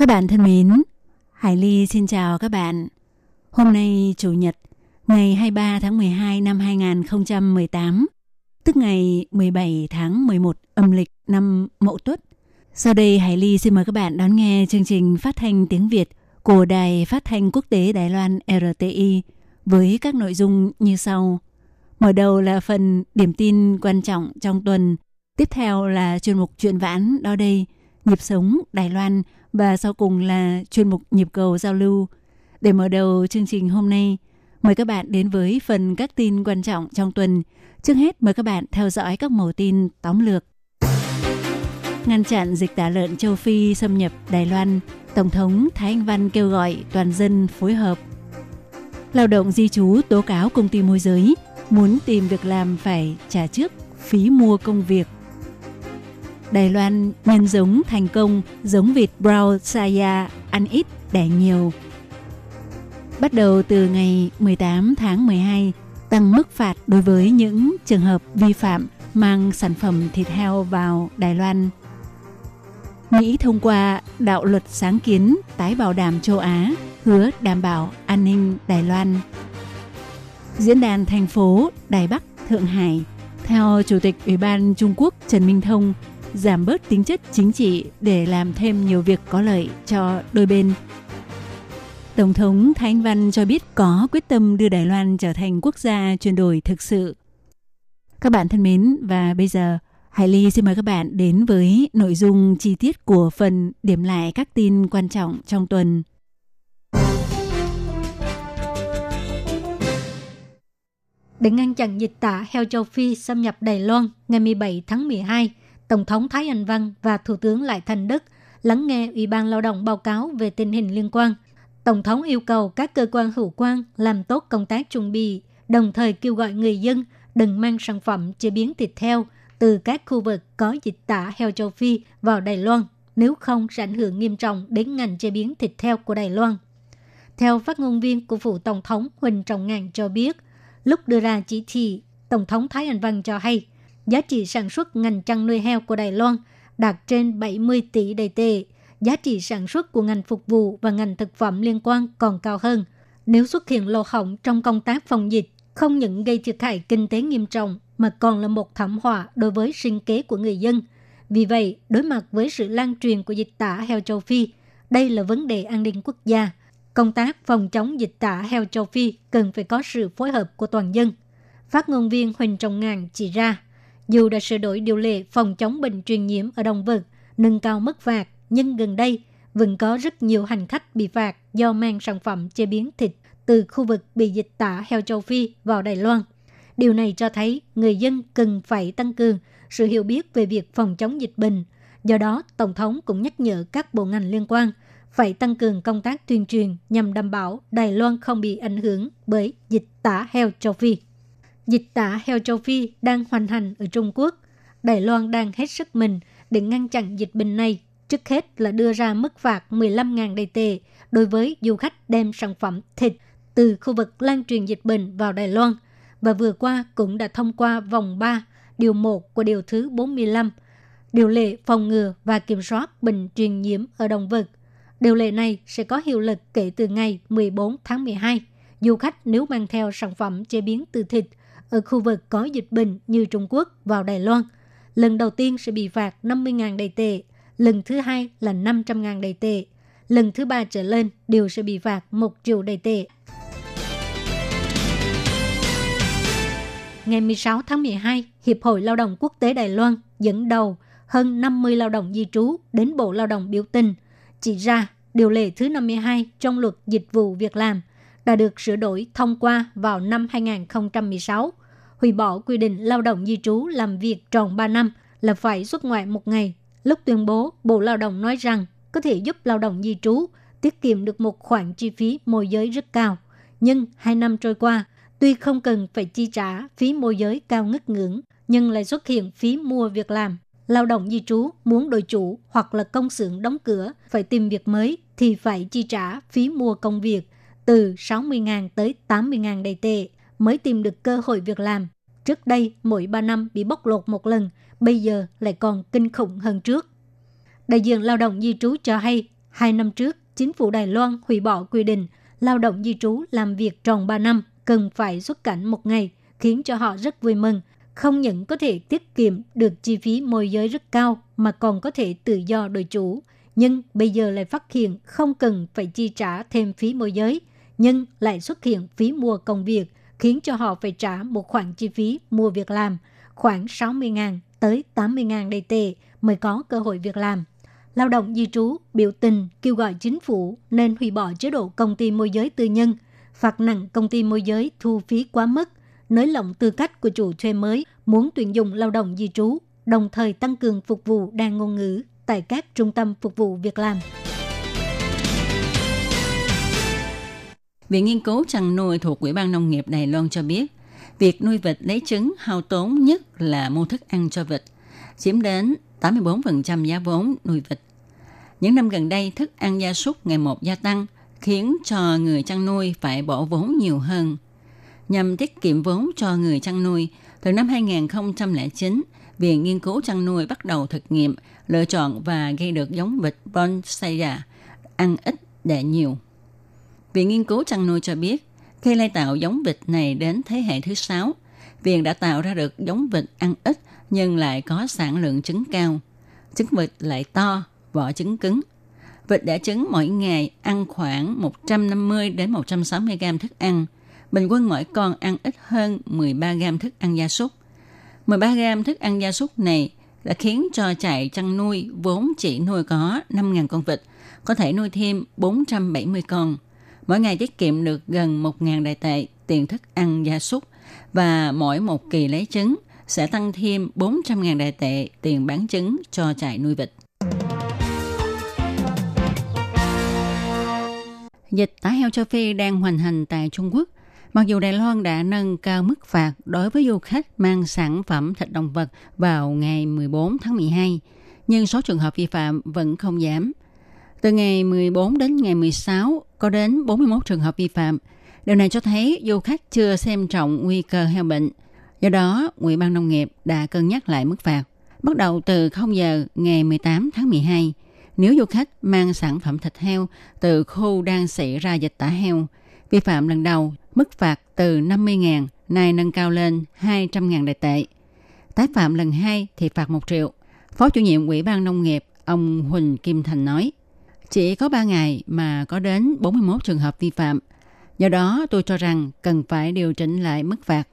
Các bạn thân mến, Hải Ly xin chào các bạn. Hôm nay Chủ nhật, ngày 23 tháng 12 năm 2018, tức ngày 17 tháng 11 âm lịch năm Mậu Tuất. Sau đây Hải Ly xin mời các bạn đón nghe chương trình phát thanh tiếng Việt của Đài Phát thanh Quốc tế Đài Loan RTI với các nội dung như sau. Mở đầu là phần điểm tin quan trọng trong tuần, tiếp theo là chuyên mục chuyện vãn đó đây, nhịp sống Đài Loan và sau cùng là chuyên mục nhịp cầu giao lưu. Để mở đầu chương trình hôm nay, mời các bạn đến với phần các tin quan trọng trong tuần. Trước hết mời các bạn theo dõi các mẫu tin tóm lược. Ngăn chặn dịch tả lợn châu Phi xâm nhập Đài Loan, Tổng thống Thái Anh Văn kêu gọi toàn dân phối hợp. Lao động di trú tố cáo công ty môi giới, muốn tìm việc làm phải trả trước phí mua công việc. Đài Loan nhân giống thành công giống vịt Brown Saya ăn ít đẻ nhiều. Bắt đầu từ ngày 18 tháng 12, tăng mức phạt đối với những trường hợp vi phạm mang sản phẩm thịt heo vào Đài Loan. Mỹ thông qua đạo luật sáng kiến tái bảo đảm châu Á, hứa đảm bảo an ninh Đài Loan. Diễn đàn thành phố Đài Bắc, Thượng Hải, theo Chủ tịch Ủy ban Trung Quốc Trần Minh Thông, giảm bớt tính chất chính trị để làm thêm nhiều việc có lợi cho đôi bên. Tổng thống Thái Anh Văn cho biết có quyết tâm đưa Đài Loan trở thành quốc gia chuyển đổi thực sự. Các bạn thân mến, và bây giờ Hải Ly xin mời các bạn đến với nội dung chi tiết của phần điểm lại các tin quan trọng trong tuần. Để ngăn chặn dịch tả heo châu Phi xâm nhập Đài Loan ngày 17 tháng 12, Tổng thống Thái Anh Văn và Thủ tướng Lại Thành Đức lắng nghe Ủy ban Lao động báo cáo về tình hình liên quan. Tổng thống yêu cầu các cơ quan hữu quan làm tốt công tác chuẩn bị, đồng thời kêu gọi người dân đừng mang sản phẩm chế biến thịt heo từ các khu vực có dịch tả heo châu Phi vào Đài Loan, nếu không sẽ ảnh hưởng nghiêm trọng đến ngành chế biến thịt heo của Đài Loan. Theo phát ngôn viên của phủ Tổng thống Huỳnh Trọng Ngàn cho biết, lúc đưa ra chỉ thị, Tổng thống Thái Anh Văn cho hay – giá trị sản xuất ngành chăn nuôi heo của Đài Loan đạt trên 70 tỷ đầy tệ. Giá trị sản xuất của ngành phục vụ và ngành thực phẩm liên quan còn cao hơn. Nếu xuất hiện lỗ hỏng trong công tác phòng dịch, không những gây thiệt hại kinh tế nghiêm trọng mà còn là một thảm họa đối với sinh kế của người dân. Vì vậy, đối mặt với sự lan truyền của dịch tả heo châu Phi, đây là vấn đề an ninh quốc gia. Công tác phòng chống dịch tả heo châu Phi cần phải có sự phối hợp của toàn dân. Phát ngôn viên Huỳnh Trọng Ngàn chỉ ra, dù đã sửa đổi điều lệ phòng chống bệnh truyền nhiễm ở động vật, nâng cao mức phạt, nhưng gần đây vẫn có rất nhiều hành khách bị phạt do mang sản phẩm chế biến thịt từ khu vực bị dịch tả heo châu Phi vào Đài Loan. Điều này cho thấy người dân cần phải tăng cường sự hiểu biết về việc phòng chống dịch bệnh. Do đó, Tổng thống cũng nhắc nhở các bộ ngành liên quan phải tăng cường công tác tuyên truyền nhằm đảm bảo Đài Loan không bị ảnh hưởng bởi dịch tả heo châu Phi. Dịch tả heo châu Phi đang hoành hành ở Trung Quốc. Đài Loan đang hết sức mình để ngăn chặn dịch bệnh này. Trước hết là đưa ra mức phạt 15.000 đầy tệ đối với du khách đem sản phẩm thịt từ khu vực lan truyền dịch bệnh vào Đài Loan. Và vừa qua cũng đã thông qua vòng 3, điều 1 của điều thứ 45, điều lệ phòng ngừa và kiểm soát bệnh truyền nhiễm ở động vật. Điều lệ này sẽ có hiệu lực kể từ ngày 14 tháng 12. Du khách nếu mang theo sản phẩm chế biến từ thịt ở khu vực có dịch bệnh như Trung Quốc vào Đài Loan. Lần đầu tiên sẽ bị phạt 50.000 đầy tệ, lần thứ hai là 500.000 đầy tệ, lần thứ ba trở lên đều sẽ bị phạt 1 triệu đầy tệ. Ngày 16 tháng 12, Hiệp hội Lao động Quốc tế Đài Loan dẫn đầu hơn 50 lao động di trú đến Bộ Lao động biểu tình, chỉ ra điều lệ thứ 52 trong luật dịch vụ việc làm đã được sửa đổi thông qua vào năm 2016 hủy bỏ quy định lao động di trú làm việc tròn 3 năm là phải xuất ngoại một ngày. Lúc tuyên bố, Bộ Lao động nói rằng có thể giúp lao động di trú tiết kiệm được một khoản chi phí môi giới rất cao. Nhưng hai năm trôi qua, tuy không cần phải chi trả phí môi giới cao ngất ngưỡng, nhưng lại xuất hiện phí mua việc làm. Lao động di trú muốn đổi chủ hoặc là công xưởng đóng cửa phải tìm việc mới thì phải chi trả phí mua công việc từ 60.000 tới 80.000 đầy tệ mới tìm được cơ hội việc làm. Trước đây, mỗi 3 năm bị bóc lột một lần, bây giờ lại còn kinh khủng hơn trước. Đại diện lao động di trú cho hay, hai năm trước, chính phủ Đài Loan hủy bỏ quy định lao động di trú làm việc tròn 3 năm cần phải xuất cảnh một ngày, khiến cho họ rất vui mừng. Không những có thể tiết kiệm được chi phí môi giới rất cao mà còn có thể tự do đổi chủ. Nhưng bây giờ lại phát hiện không cần phải chi trả thêm phí môi giới, nhưng lại xuất hiện phí mua công việc, khiến cho họ phải trả một khoản chi phí mua việc làm, khoảng 60.000 tới 80.000 đầy tệ mới có cơ hội việc làm. Lao động di trú biểu tình kêu gọi chính phủ nên hủy bỏ chế độ công ty môi giới tư nhân, phạt nặng công ty môi giới thu phí quá mức, nới lỏng tư cách của chủ thuê mới muốn tuyển dụng lao động di trú, đồng thời tăng cường phục vụ đa ngôn ngữ tại các trung tâm phục vụ việc làm. Viện nghiên cứu chăn nuôi thuộc Ủy ban Nông nghiệp Đài Loan cho biết, việc nuôi vịt lấy trứng hao tốn nhất là mua thức ăn cho vịt, chiếm đến 84% giá vốn nuôi vịt. Những năm gần đây, thức ăn gia súc ngày một gia tăng, khiến cho người chăn nuôi phải bỏ vốn nhiều hơn. Nhằm tiết kiệm vốn cho người chăn nuôi, từ năm 2009, Viện Nghiên cứu chăn nuôi bắt đầu thực nghiệm, lựa chọn và gây được giống vịt Bonsaya, ăn ít đẻ nhiều. Viện Nghiên cứu chăn nuôi cho biết, khi lai tạo giống vịt này đến thế hệ thứ sáu, Viện đã tạo ra được giống vịt ăn ít nhưng lại có sản lượng trứng cao. Trứng vịt lại to, vỏ trứng cứng. Vịt đẻ trứng mỗi ngày ăn khoảng 150 đến 160 gram thức ăn. Bình quân mỗi con ăn ít hơn 13 gram thức ăn gia súc. 13 gram thức ăn gia súc này đã khiến cho trại chăn nuôi vốn chỉ nuôi có 5.000 con vịt, có thể nuôi thêm 470 con. Mỗi ngày tiết kiệm được gần 1.000 đại tệ tiền thức ăn gia súc và mỗi một kỳ lấy trứng sẽ tăng thêm 400.000 đại tệ tiền bán trứng cho trại nuôi vịt. Dịch tả heo châu Phi đang hoành hành tại Trung Quốc. Mặc dù Đài Loan đã nâng cao mức phạt đối với du khách mang sản phẩm thịt động vật vào ngày 14 tháng 12, nhưng số trường hợp vi phạm vẫn không giảm. Từ ngày 14 đến ngày 16 có đến 41 trường hợp vi phạm. Điều này cho thấy du khách chưa xem trọng nguy cơ heo bệnh. Do đó, Ủy ban Nông nghiệp đã cân nhắc lại mức phạt. Bắt đầu từ 0 giờ ngày 18 tháng 12, nếu du khách mang sản phẩm thịt heo từ khu đang xảy ra dịch tả heo, vi phạm lần đầu, mức phạt từ 50.000 nay nâng cao lên 200.000 đại tệ. Tái phạm lần hai thì phạt 1 triệu. Phó chủ nhiệm Ủy ban Nông nghiệp ông Huỳnh Kim Thành nói, chỉ có 3 ngày mà có đến 41 trường hợp vi phạm. Do đó tôi cho rằng cần phải điều chỉnh lại mức phạt.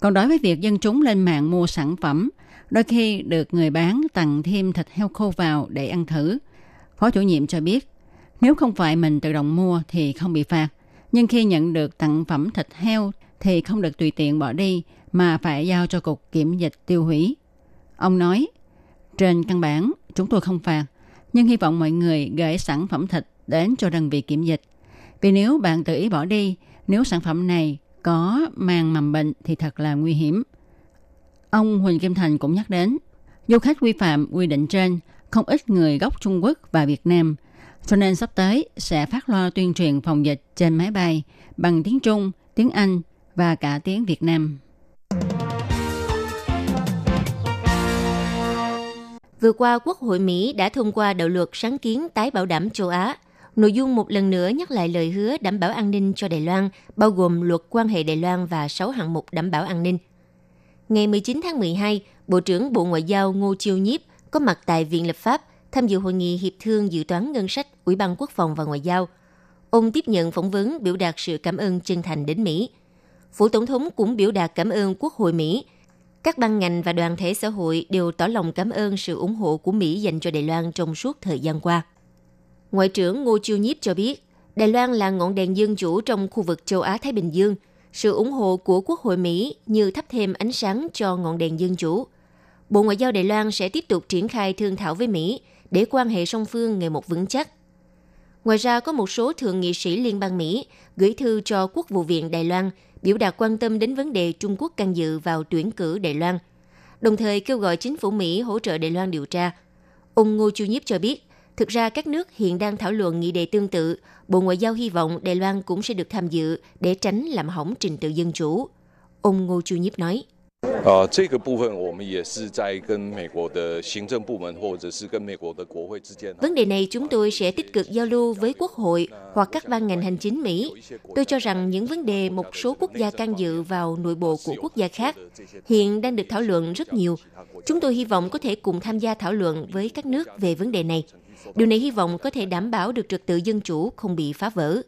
Còn đối với việc dân chúng lên mạng mua sản phẩm, đôi khi được người bán tặng thêm thịt heo khô vào để ăn thử. Phó chủ nhiệm cho biết, nếu không phải mình tự động mua thì không bị phạt. Nhưng khi nhận được tặng phẩm thịt heo thì không được tùy tiện bỏ đi mà phải giao cho cục kiểm dịch tiêu hủy. Ông nói, trên căn bản chúng tôi không phạt, nhưng hy vọng mọi người gửi sản phẩm thịt đến cho đơn vị kiểm dịch. Vì nếu bạn tự ý bỏ đi, nếu sản phẩm này có mang mầm bệnh thì thật là nguy hiểm. Ông Huỳnh Kim Thành cũng nhắc đến, du khách vi phạm quy định trên, không ít người gốc Trung Quốc và Việt Nam, cho nên sắp tới sẽ phát loa tuyên truyền phòng dịch trên máy bay bằng tiếng Trung, tiếng Anh và cả tiếng Việt Nam. Vừa qua, Quốc hội Mỹ đã thông qua đạo luật sáng kiến tái bảo đảm châu Á – Nội dung một lần nữa nhắc lại lời hứa đảm bảo an ninh cho Đài Loan, bao gồm luật quan hệ Đài Loan và 6 hạng mục đảm bảo an ninh. Ngày 19 tháng 12, Bộ trưởng Bộ Ngoại giao Ngô Chiêu Nhiếp có mặt tại Viện Lập pháp tham dự hội nghị hiệp thương dự toán ngân sách Ủy ban Quốc phòng và Ngoại giao. Ông tiếp nhận phỏng vấn biểu đạt sự cảm ơn chân thành đến Mỹ. Phủ Tổng thống cũng biểu đạt cảm ơn Quốc hội Mỹ. Các ban ngành và đoàn thể xã hội đều tỏ lòng cảm ơn sự ủng hộ của Mỹ dành cho Đài Loan trong suốt thời gian qua. Ngoại trưởng Ngô Chiêu Nhiếp cho biết, Đài Loan là ngọn đèn dân chủ trong khu vực châu Á-Thái Bình Dương. Sự ủng hộ của Quốc hội Mỹ như thắp thêm ánh sáng cho ngọn đèn dân chủ. Bộ Ngoại giao Đài Loan sẽ tiếp tục triển khai thương thảo với Mỹ để quan hệ song phương ngày một vững chắc. Ngoài ra, có một số thượng nghị sĩ Liên bang Mỹ gửi thư cho Quốc vụ viện Đài Loan biểu đạt quan tâm đến vấn đề Trung Quốc can dự vào tuyển cử Đài Loan, đồng thời kêu gọi chính phủ Mỹ hỗ trợ Đài Loan điều tra. Ông Ngô Chu Nhiếp cho biết, thực ra các nước hiện đang thảo luận nghị đề tương tự, Bộ Ngoại giao hy vọng Đài Loan cũng sẽ được tham dự để tránh làm hỏng trình tự dân chủ. Ông Ngô Chu Nhiếp nói. 呃，这个部分我们也是在跟美国的行政部门或者是跟美国的国会之间。 Vấn đề này chúng tôi sẽ tích cực giao lưu với Quốc hội hoặc các ban ngành hành chính Mỹ. Tôi cho rằng những vấn đề một số quốc gia can dự vào nội bộ của quốc gia khác hiện đang được thảo luận rất nhiều. Chúng tôi hy vọng có thể cùng tham gia thảo luận với các nước về vấn đề này. Điều này hy vọng có thể đảm bảo được trật tự dân chủ không bị phá vỡ.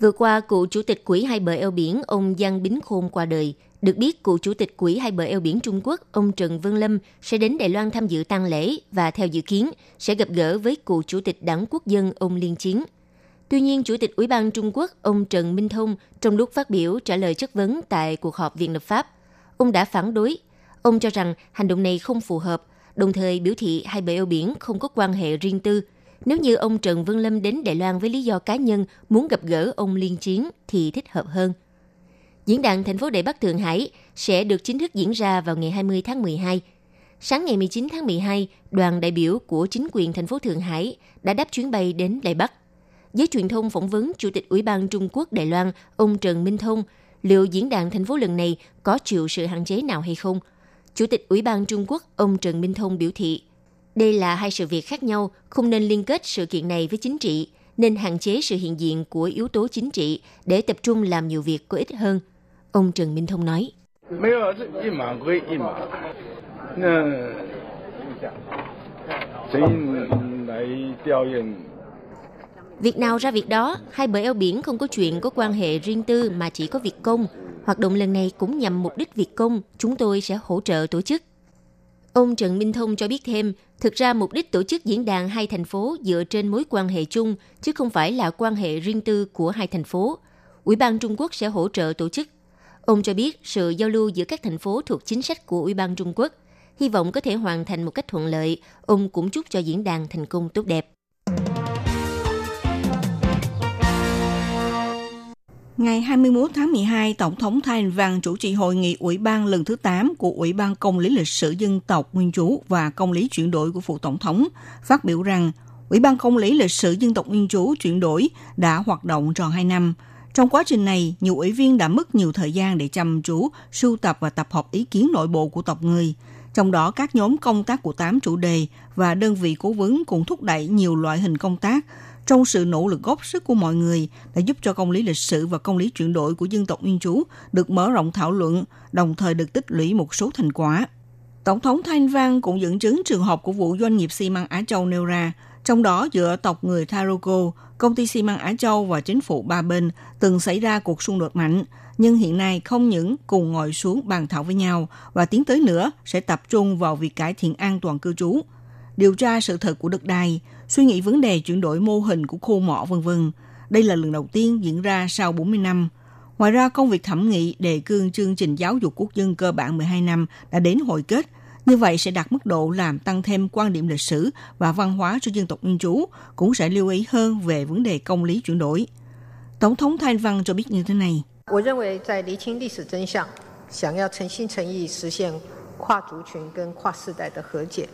Vừa qua, cựu chủ tịch Quỹ hai bờ eo biển ông Giang Bính Khôn qua đời. Được biết, cựu chủ tịch Quỹ hai bờ eo biển Trung Quốc ông Trần Vân Lâm sẽ đến Đài Loan tham dự tang lễ và theo dự kiến sẽ gặp gỡ với cựu chủ tịch Đảng Quốc dân ông Liên Chiến. Tuy nhiên, Chủ tịch Ủy ban Trung Quốc ông Trần Minh Thông trong lúc phát biểu trả lời chất vấn tại cuộc họp Viện lập pháp, ông đã phản đối. Ông cho rằng hành động này không phù hợp, đồng thời biểu thị hai bờ eo biển không có quan hệ riêng tư – nếu như ông Trần Vương Lâm đến Đài Loan với lý do cá nhân muốn gặp gỡ ông Liên Chiến thì thích hợp hơn. Diễn đàn thành phố Đại Bắc Thượng Hải sẽ được chính thức diễn ra vào ngày 20 tháng 12. Sáng ngày 19 tháng 12, đoàn đại biểu của chính quyền thành phố Thượng Hải đã đáp chuyến bay đến Đài Bắc. Giới truyền thông phỏng vấn Chủ tịch Ủy ban Trung Quốc Đài Loan ông Trần Minh Thông liệu diễn đàn thành phố lần này có chịu sự hạn chế nào hay không. Chủ tịch Ủy ban Trung Quốc ông Trần Minh Thông biểu thị đây là hai sự việc khác nhau, không nên liên kết sự kiện này với chính trị, nên hạn chế sự hiện diện của yếu tố chính trị để tập trung làm nhiều việc có ích hơn. Ông Trần Minh Thông nói. Việc nào ra việc đó, hai bờ eo biển không có chuyện có quan hệ riêng tư mà chỉ có việc công. Hoạt động lần này cũng nhằm mục đích việc công, chúng tôi sẽ hỗ trợ tổ chức. Ông Trần Minh Thông cho biết thêm, thực ra mục đích tổ chức diễn đàn hai thành phố dựa trên mối quan hệ chung, chứ không phải là quan hệ riêng tư của hai thành phố. Ủy ban Trung Quốc sẽ hỗ trợ tổ chức. Ông cho biết sự giao lưu giữa các thành phố thuộc chính sách của Ủy ban Trung Quốc, hy vọng có thể hoàn thành một cách thuận lợi. Ông cũng chúc cho diễn đàn thành công tốt đẹp. Ngày 21 tháng 12, Tổng thống Thái Anh Văn chủ trì hội nghị Ủy ban lần thứ 8 của Ủy ban Công lý lịch sử dân tộc Nguyên trú và Công lý chuyển đổi của Phụ Tổng thống, phát biểu rằng Ủy ban Công lý lịch sử dân tộc Nguyên trú chuyển đổi đã hoạt động tròn 2 năm. Trong quá trình này, nhiều ủy viên đã mất nhiều thời gian để chăm chú, sưu tập và tập hợp ý kiến nội bộ của tộc người. Trong đó, các nhóm công tác của 8 chủ đề và đơn vị cố vấn cũng thúc đẩy nhiều loại hình công tác, trong sự nỗ lực góp sức của mọi người đã giúp cho công lý lịch sử và công lý chuyển đổi của dân tộc Nguyên trú được mở rộng thảo luận, đồng thời được tích lũy một số thành quả. Tổng thống Thanh Văn cũng dẫn chứng trường hợp của vụ doanh nghiệp xi măng Á Châu nêu ra, trong đó giữa tộc người Taroko, công ty xi măng Á Châu và chính phủ ba bên từng xảy ra cuộc xung đột mạnh, nhưng hiện nay không những cùng ngồi xuống bàn thảo với nhau và tiến tới nữa sẽ tập trung vào việc cải thiện an toàn cư trú, điều tra sự thật của đất đai, suy nghĩ vấn đề chuyển đổi mô hình của khu mỏ vân vân. Đây là lần đầu tiên diễn ra sau 40 năm. Ngoài ra, công việc thẩm nghị đề cương chương trình giáo dục quốc dân cơ bản 12 năm đã đến hồi kết. Như vậy sẽ đạt mức độ làm tăng thêm quan điểm lịch sử và văn hóa cho dân tộc Nguyên trú, cũng sẽ lưu ý hơn về vấn đề công lý chuyển đổi. Tổng thống Thanh Văn cho biết như thế này. 我认为在厘清历史真相，想要诚心诚意实现跨族群跟跨世代的和解，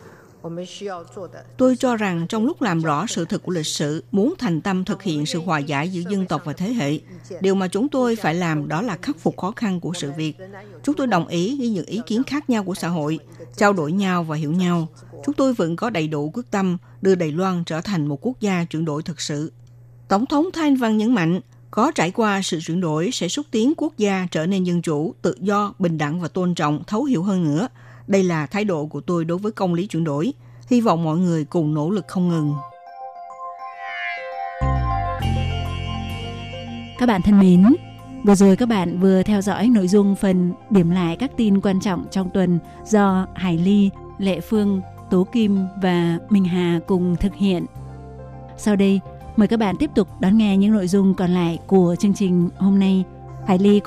Tôi cho rằng trong lúc làm rõ sự thật của lịch sử, muốn thành tâm thực hiện sự hòa giải giữa dân tộc và thế hệ, điều mà chúng tôi phải làm đó là khắc phục khó khăn của sự việc. Chúng tôi đồng ý với những ý kiến khác nhau của xã hội, trao đổi nhau và hiểu nhau. Chúng tôi vẫn có đầy đủ quyết tâm đưa Đài Loan trở thành một quốc gia chuyển đổi thực sự. Tổng thống Thanh Văn nhấn mạnh, có trải qua sự chuyển đổi sẽ xúc tiến quốc gia trở nên dân chủ, tự do, bình đẳng và tôn trọng, thấu hiểu hơn nữa – đây là thái độ của tôi đối với công lý chuyển đổi. Hy vọng mọi người cùng nỗ lực không ngừng. Các bạn thân mến, vừa rồi các bạn vừa theo dõi nội dung phần điểm lại các tin quan trọng trong tuần do Hải Ly, Lệ Phương, Tố Kim và Minh Hà cùng thực hiện. Sau đây, mời các bạn tiếp tục đón nghe những nội dung còn lại của chương trình hôm nay. Hải Ly